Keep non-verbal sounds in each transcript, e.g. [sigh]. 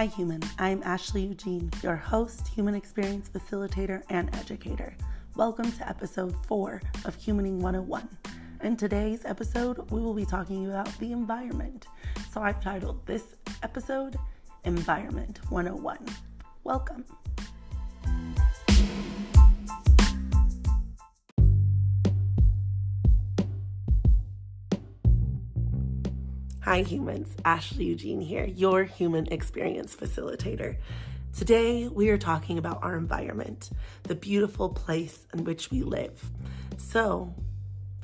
Hi, human. I'm Ashley Eugene, your host, human experience facilitator, and educator. Welcome to episode four of Humaning 101. In today's episode, we will be talking about the environment. So I've titled this episode Environment 101. Welcome. Hi, humans. Ashley Eugene here, your human experience facilitator. Today, we are talking about our environment, the beautiful place in which we live. So,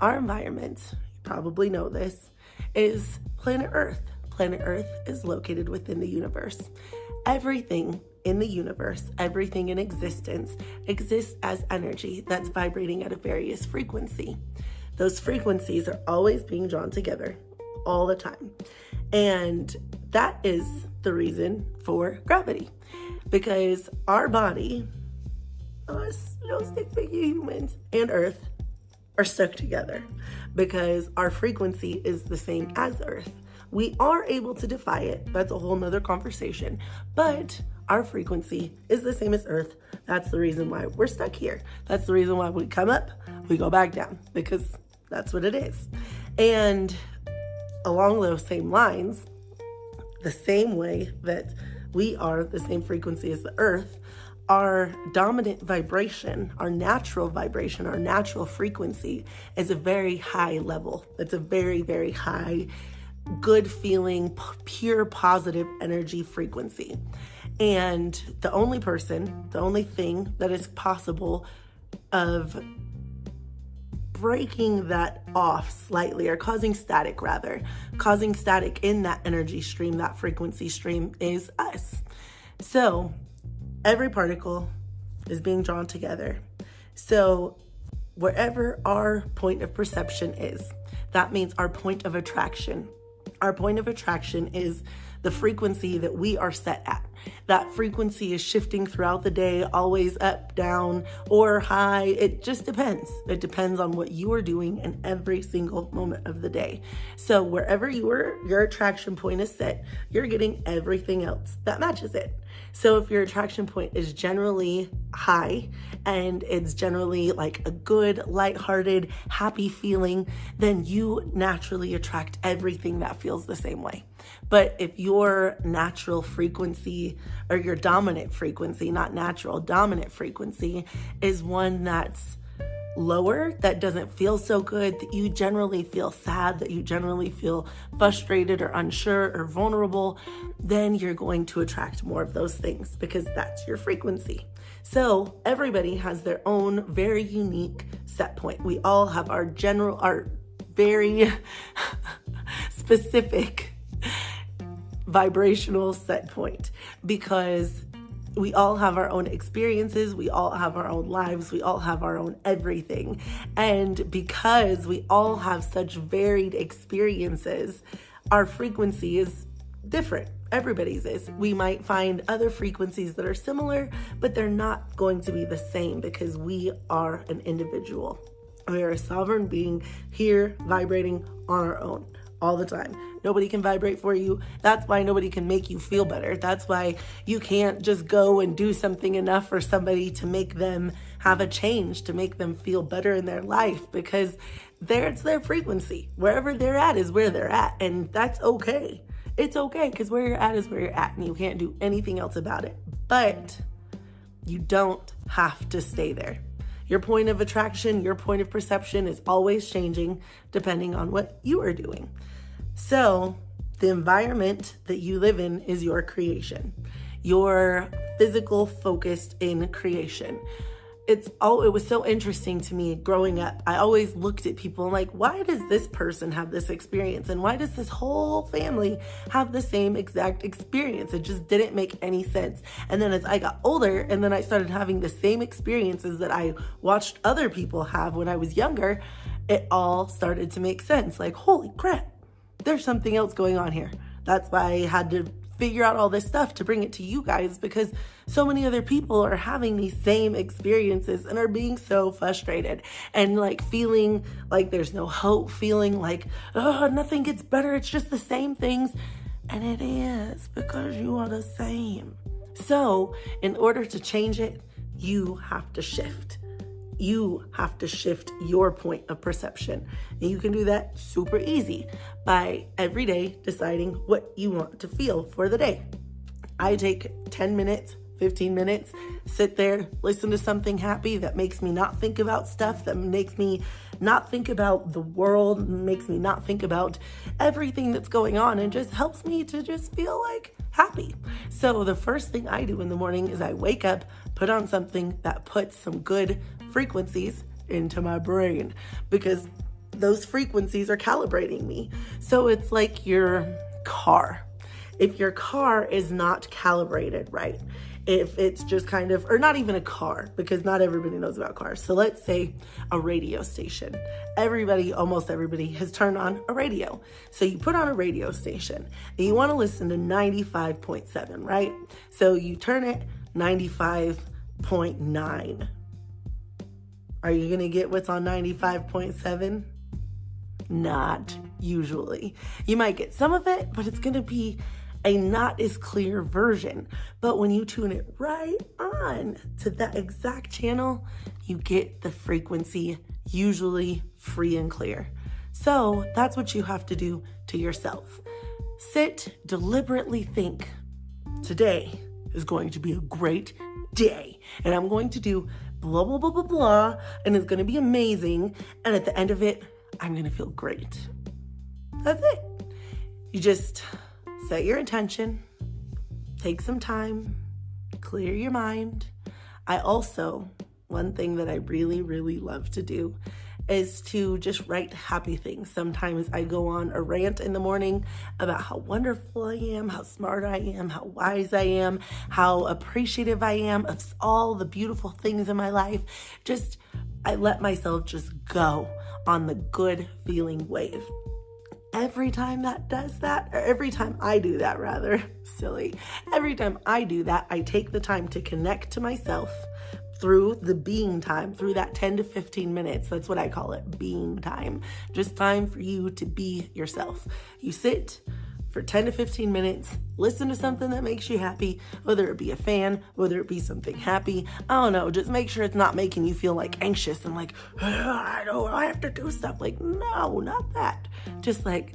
our environment, you probably know this, is planet Earth. Planet Earth is located within the universe. Everything in the universe, everything in existence exists as energy that's vibrating at a various frequency. Those frequencies are always being drawn together all the time. And that is the reason for gravity. Because our body, us little stick figure humans, and Earth are stuck together because our frequency is the same as Earth. We are able to defy it. That's a whole nother conversation. But our frequency is the same as Earth. That's the reason why we're stuck here. That's the reason why we come up, we go back down, because that's what it is. And along those same lines, the same way that we are the same frequency as the earth, our dominant vibration, our natural vibration, our natural frequency is a very high level. It's a very, very high, good feeling, pure positive energy frequency. And the only person, the only thing that is possible of breaking that off slightly or causing static rather causing static in that energy stream that frequency stream is us. So every particle is being drawn together. So wherever our point of perception is that means our point of attraction. Our point of attraction is the frequency that we are set at. That frequency is shifting throughout the day, always up, down, or high. It just depends. It depends on what you are doing in every single moment of the day. So wherever your your attraction point is set, you're getting everything else that matches it. So if your attraction point is generally high and it's generally like a good, lighthearted, happy feeling, then you naturally attract everything that feels the same way. But if your natural frequency or your dominant frequency, not natural, dominant frequency is one that's lower, that doesn't feel so good, that you generally feel sad, that you generally feel frustrated or unsure or vulnerable, then you're going to attract more of those things because that's your frequency. So everybody has their own very unique set point. We all have our general, our very [laughs] specific vibrational set point because we all have our own experiences, we all have our own lives, we all have our own everything. And because we all have such varied experiences, our frequency is different. Everybody's is. We might find other frequencies that are similar, but they're not going to be the same because we are an individual. We are a sovereign being here vibrating on our own all the time. Nobody can vibrate for you. That's why nobody can make you feel better. That's why you can't just go and do something enough for somebody to make them have a change, to make them feel better in their life because there it's their frequency. Wherever they're at is where they're at, and that's okay. It's okay because where you're at is where you're at, and you can't do anything else about it. But you don't have to stay there. Your point of attraction, your point of perception is always changing depending on what you are doing. So, the environment that you live in is your creation. Your physical focused in creation it's oh it was so interesting to me growing up. I always looked at people and like why does this person have this experience? And why does this whole family have the same exact experience? It just didn't make any sense. And then as i got older and then i started having the same experiences that i watched other people have when i was younger it all started to make sense. Like holy crap there's something else going on here. That's why i had to figure out all this stuff to bring it to you guys because so many other people are having these same experiences and are being so frustrated and like feeling like there's no hope, feeling like, oh, nothing gets better. It's just the same things. And it is because you are the same. So, in order to change it, you have to shift. You have to shift your point of perception. And you can do that super easy by every day deciding what you want to feel for the day. I take 10 minutes 15 minutes, sit there, listen to something happy that makes me not think about stuff, that makes me not think about the world, makes me not think about everything that's going on, and just helps me to just feel like happy. So, the first thing I do in the morning is I wake up, put on something that puts some good frequencies into my brain because those frequencies are calibrating me. So, it's like your car. If your car is not calibrated right, if it's just kind of, or not even a car, because not everybody knows about cars. So let's say a radio station. Everybody, almost everybody, has turned on a radio. So you put on a radio station and you want to listen to 95.7, right? So you turn it 95.9. Are you going to get what's on 95.7? Not usually. You might get some of it, but it's going to be a not as clear version. But when you tune it right on to that exact channel, you get the frequency usually free and clear. So that's what you have to do to yourself. Sit, deliberately think. Today is going to be a great day, and I'm going to do blah, blah, blah, blah, blah, and it's going to be amazing. And at the end of it, I'm going to feel great. That's it. You just set your intention, take some time, clear your mind. I also, one thing that I really, really love to do is to just write happy things. Sometimes I go on a rant in the morning about how wonderful I am, how smart I am, how wise I am, how appreciative I am of all the beautiful things in my life. Just, I let myself just go on the good feeling wave every time that does that, or every time I do that, rather, [laughs] silly, every time I do that, I take the time to connect to myself through the being time, through that 10 to 15 minutes. That's what I call it being time. Just time for you to be yourself. You sit, for 10 to 15 minutes, listen to something that makes you happy, whether it be a fan, whether it be something happy. I don't know, just make sure it's not making you feel like anxious and like, [sighs] I don't I have to do stuff. Like, no, not that. Just like,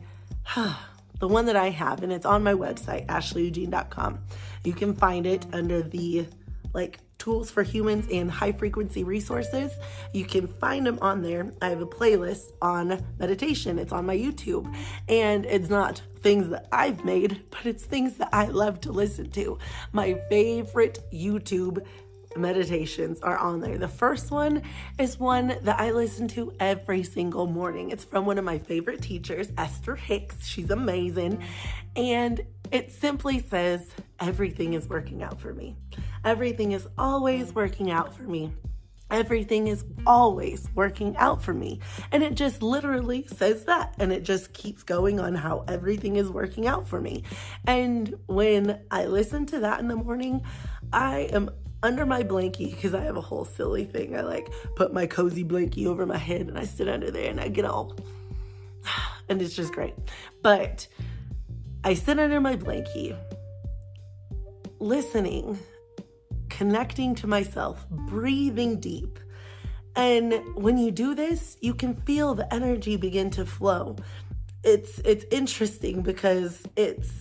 [sighs] the one that I have, and it's on my website, ashleyeugene.com. You can find it under the like tools for humans and high frequency resources. You can find them on there. I have a playlist on meditation. It's on my YouTube. And it's not things that I've made, but it's things that I love to listen to. My favorite YouTube meditations are on there. The first one is one that I listen to every single morning. It's from one of my favorite teachers, Esther Hicks. She's amazing. And it simply says, Everything is working out for me. Everything is always working out for me. Everything is always working out for me. And it just literally says that. And it just keeps going on how everything is working out for me. And when I listen to that in the morning, I am under my blankie because I have a whole silly thing. I like put my cozy blankie over my head and I sit under there and I get all, [sighs] and it's just great. But I sit under my blankie, listening, connecting to myself, breathing deep. And when you do this, you can feel the energy begin to flow. It's it's interesting because it's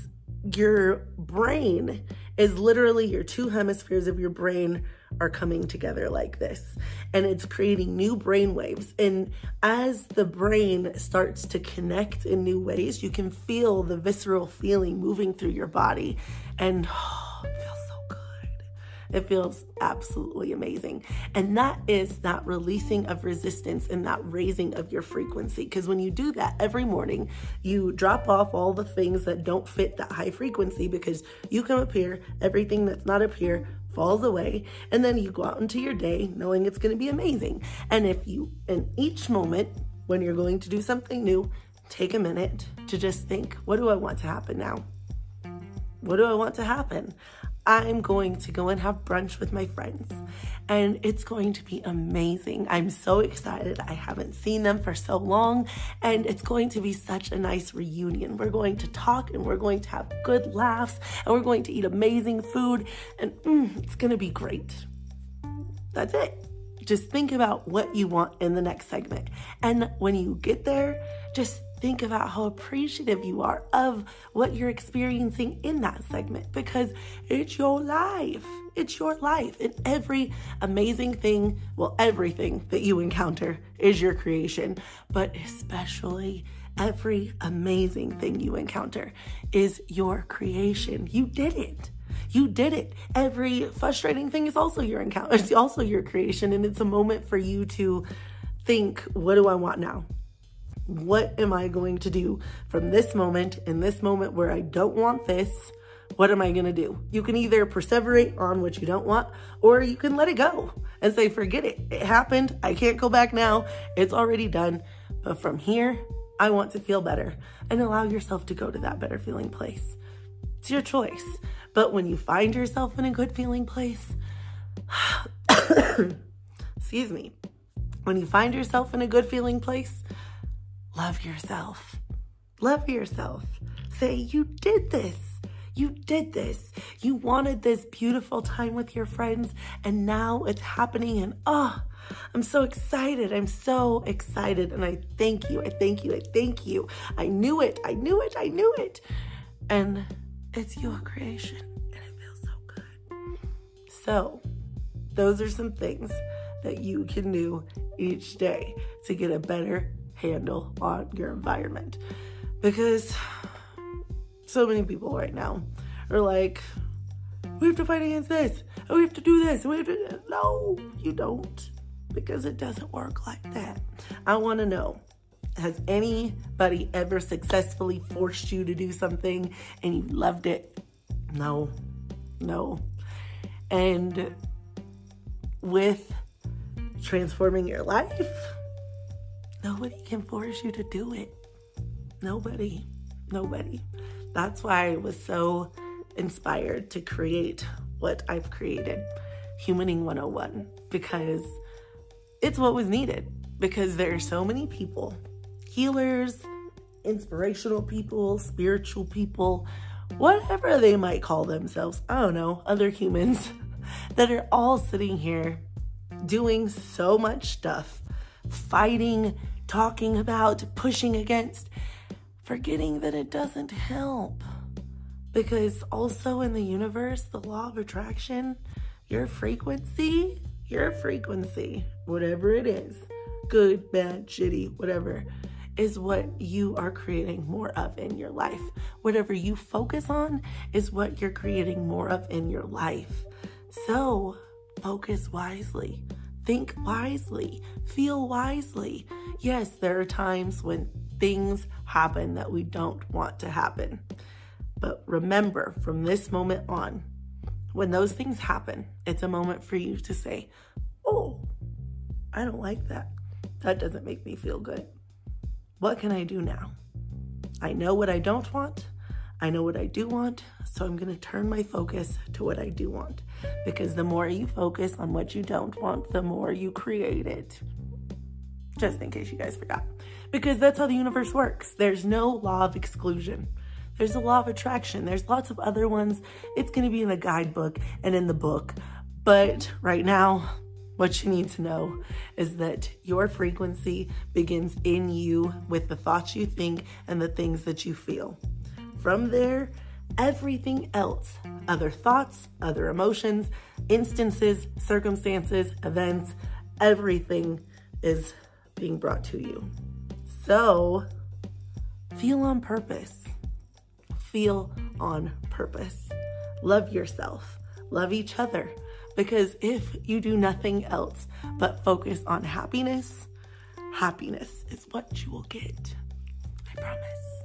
your brain is literally your two hemispheres of your brain are coming together like this. And it's creating new brain waves. And as the brain starts to connect in new ways you can feel the visceral feeling moving through your body. And [sighs] oh, it feels absolutely amazing and that is that releasing of resistance and that raising of your frequency because when you do that every morning you drop off all the things that don't fit that high frequency because you come up here everything that's not up here falls away, and then you go out into your day knowing it's going to be amazing. And if you, in each moment when you're going to do something new, take a minute to just think, what do I want to happen now? What do I want to happen? I'm going to go and have brunch with my friends and it's going to be amazing. I'm so excited. I haven't seen them for so long and it's going to be such a nice reunion. We're going to talk and we're going to have good laughs and we're going to eat amazing food and mm, it's going to be great. That's it. Just think about what you want in the next segment. And when you get there, just think about how appreciative you are of what you're experiencing in that segment because it's your life. It's your life. And every amazing thing, well, everything that you encounter is your creation, but especially every amazing thing you encounter is your creation. You did it. You did it. Every frustrating thing is also your encounter. [laughs] It's also your creation. And it's a moment for you to think, what do I want now? What am I going to do from this moment, in this moment where I don't want this? What am I going to do? You can either perseverate on what you don't want, or you can let it go and say, forget it. It happened. I can't go back now. It's already done. But from here, I want to feel better and allow yourself to go to that better feeling place. It's your choice. But when you find yourself in a good feeling place, [coughs] excuse me, when you find yourself in a good feeling place, Love yourself. Love yourself. Say, You did this. You did this. You wanted this beautiful time with your friends, and now it's happening. And oh, I'm so excited. I'm so excited. And I thank you. I thank you. I thank you. I knew it. I knew it. I knew it. And it's your creation, and it feels so good. So, those are some things that you can do each day to get a better handle on your environment. Because so many people right now are like, we have to fight against this, and we have to do this, and we have to. No, you don't, because it doesn't work like that. I want to know has anybody ever successfully forced you to do something and you loved it? No, no. And with transforming your life, Nobody can force you to do it. Nobody. Nobody. That's why I was so inspired to create what I've created, Humaning 101, because it's what was needed. Because there are so many people, healers, inspirational people, spiritual people, whatever they might call themselves, I don't know, other humans [laughs] that are all sitting here doing so much stuff, fighting talking about, pushing against, forgetting that it doesn't help. Because also in the universe, the law of attraction, your frequency, your frequency, whatever it is, good, bad, shitty, whatever, is what you are creating more of in your life. Whatever you focus on is what you're creating more of in your life. So focus wisely. Think wisely, feel wisely. Yes, there are times when things happen that we don't want to happen. But remember from this moment on, when those things happen, it's a moment for you to say, Oh, I don't like that. That doesn't make me feel good. What can I do now? I know what I don't want. I know what I do want, so I'm going to turn my focus to what I do want. Because the more you focus on what you don't want, the more you create it. Just in case you guys forgot. Because that's how the universe works. There's no law of exclusion. There's a law of attraction. There's lots of other ones. It's going to be in the guidebook and in the book. But right now, what you need to know is that your frequency begins in you with the thoughts you think and the things that you feel. From there, everything else other thoughts, other emotions, instances, circumstances, events everything is being brought to you. So, feel on purpose. Feel on purpose. Love yourself. Love each other. Because if you do nothing else but focus on happiness, happiness is what you will get. I promise.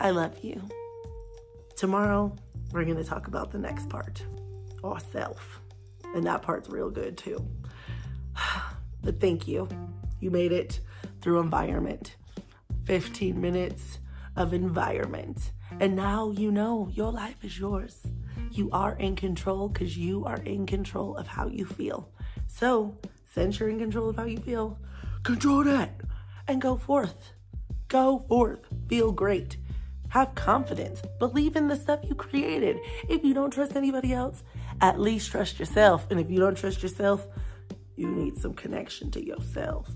I love you. Tomorrow, we're going to talk about the next part, or self. And that part's real good too. [sighs] But thank you. You made it through environment. 15 minutes of environment. And now you know your life is yours. You are in control because you are in control of how you feel. So, since you're in control of how you feel, control that and go forth. Go forth. Feel great. Have confidence. Believe in the stuff you created. If you don't trust anybody else, at least trust yourself. And if you don't trust yourself, you need some connection to yourself.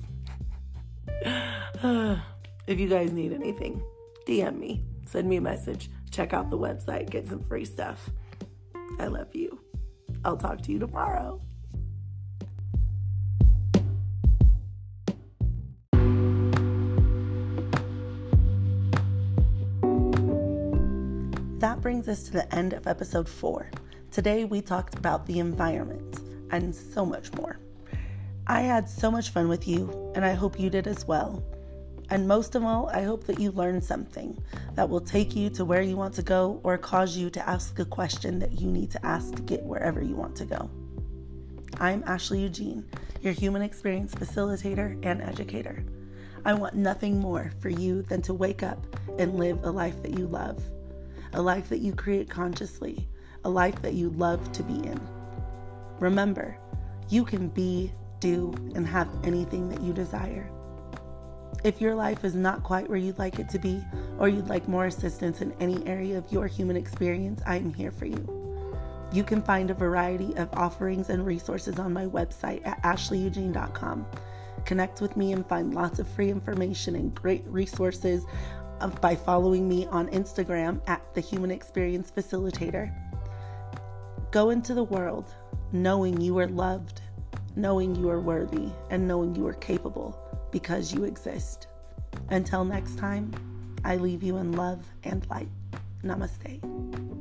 [sighs] if you guys need anything, DM me, send me a message, check out the website, get some free stuff. I love you. I'll talk to you tomorrow. Brings us to the end of episode four. Today we talked about the environment and so much more. I had so much fun with you, and I hope you did as well. And most of all, I hope that you learned something that will take you to where you want to go or cause you to ask a question that you need to ask to get wherever you want to go. I'm Ashley Eugene, your human experience facilitator and educator. I want nothing more for you than to wake up and live a life that you love, a life that you create consciously, a life that you love to be in. Remember, you can be, do, and have anything that you desire. If your life is not quite where you'd like it to be, or you'd like more assistance in any area of your human experience, I am here for you. You can find a variety of offerings and resources on my website at ashleyeugene.com. Connect with me and find lots of free information and great resources Uh, by following me on Instagram at the Human Experience Facilitator. Go into the world knowing you are loved, knowing you are worthy, and knowing you are capable because you exist. Until next time, I leave you in love and light. Namaste.